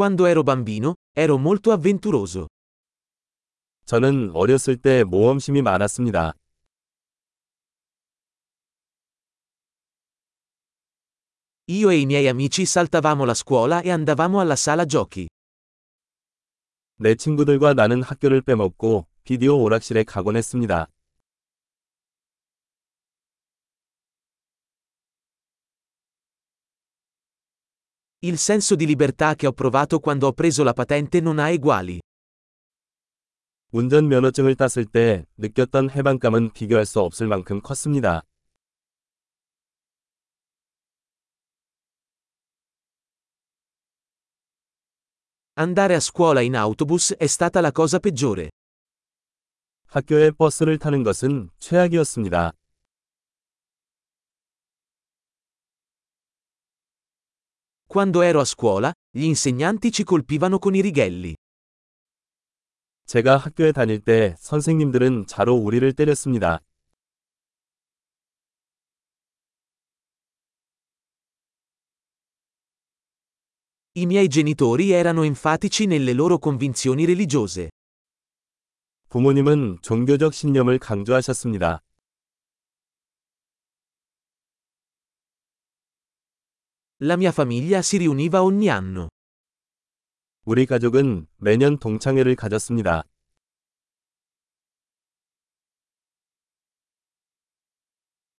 Quando ero bambino, ero molto avventuroso. 저는 어렸을 때 모험심이 많았습니다. Io e i miei amici saltavamo la scuola e andavamo alla sala giochi. 내 친구들과 나는 학교를 빼먹고 비디오 오락실에 가곤 했습니다. Il senso di libertà che ho provato quando ho preso la patente non ha eguali. 운전 면허증을 땄을 때 느꼈던 해방감은 비교할 수 없을 만큼 컸습니다. Andare a scuola in autobus è stata la cosa peggiore. 학교에 버스를 타는 것은 최악이었습니다. Quando ero a scuola, gli insegnanti ci colpivano con i righelli. 제가 학교에 다닐 때 선생님들은 자로 우리를 때렸습니다. I miei genitori erano enfatici nelle loro convinzioni religiose. 부모님은 종교적 신념을 강조하셨습니다. La mia famiglia si riuniva ogni anno. 우리 가족은 매년 동창회를 가졌습니다.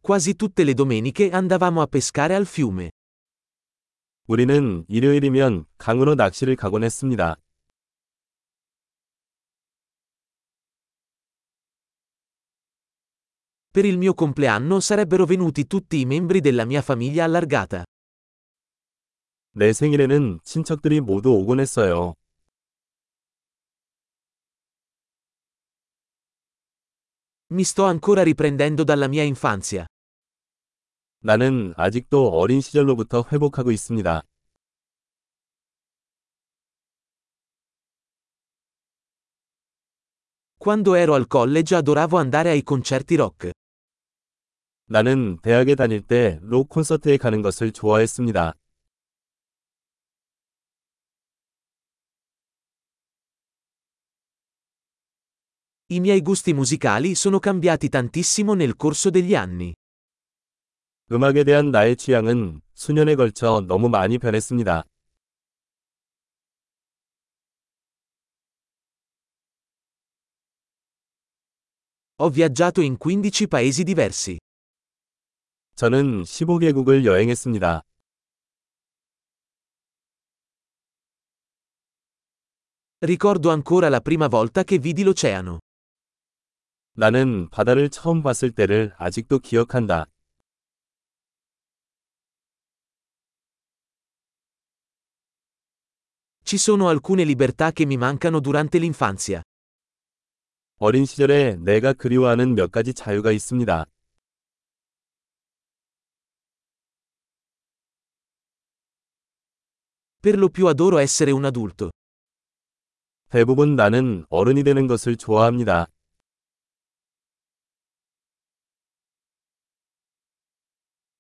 Quasi tutte le domeniche andavamo a pescare al fiume. 우리는 일요일이면 강으로 낚시를 가곤 했습니다. Per il mio compleanno sarebbero venuti tutti i membri della mia famiglia allargata. 내 생일에는 친척들이 모두 오곤 했어요. Mi sto ancora riprendendo dalla mia infanzia. 나는 아직도 어린 시절로부터 회복하고 있습니다. Quando ero al college adoravo andare ai concerti rock. 나는 대학에 다닐 때 록 콘서트에 가는 것을 좋아했습니다. I miei gusti musicali sono cambiati tantissimo nel corso degli anni. 음악에 대한 나의 취향은 수년에 걸쳐 너무 많이 변했습니다. Ho viaggiato in 15 paesi diversi. 저는 15개국을 여행했습니다. Ricordo ancora la prima volta che vidi l'oceano. 나는 바다를 처음 봤을 때를 아직도 기억한다. Ci sono alcune libertà che mi mancano durante l'infanzia. 어린 시절에 내가 그리워하는 몇 가지 자유가 있습니다. Per lo più adoro essere un adulto. 대부분 나는 어른이 되는 것을 좋아합니다.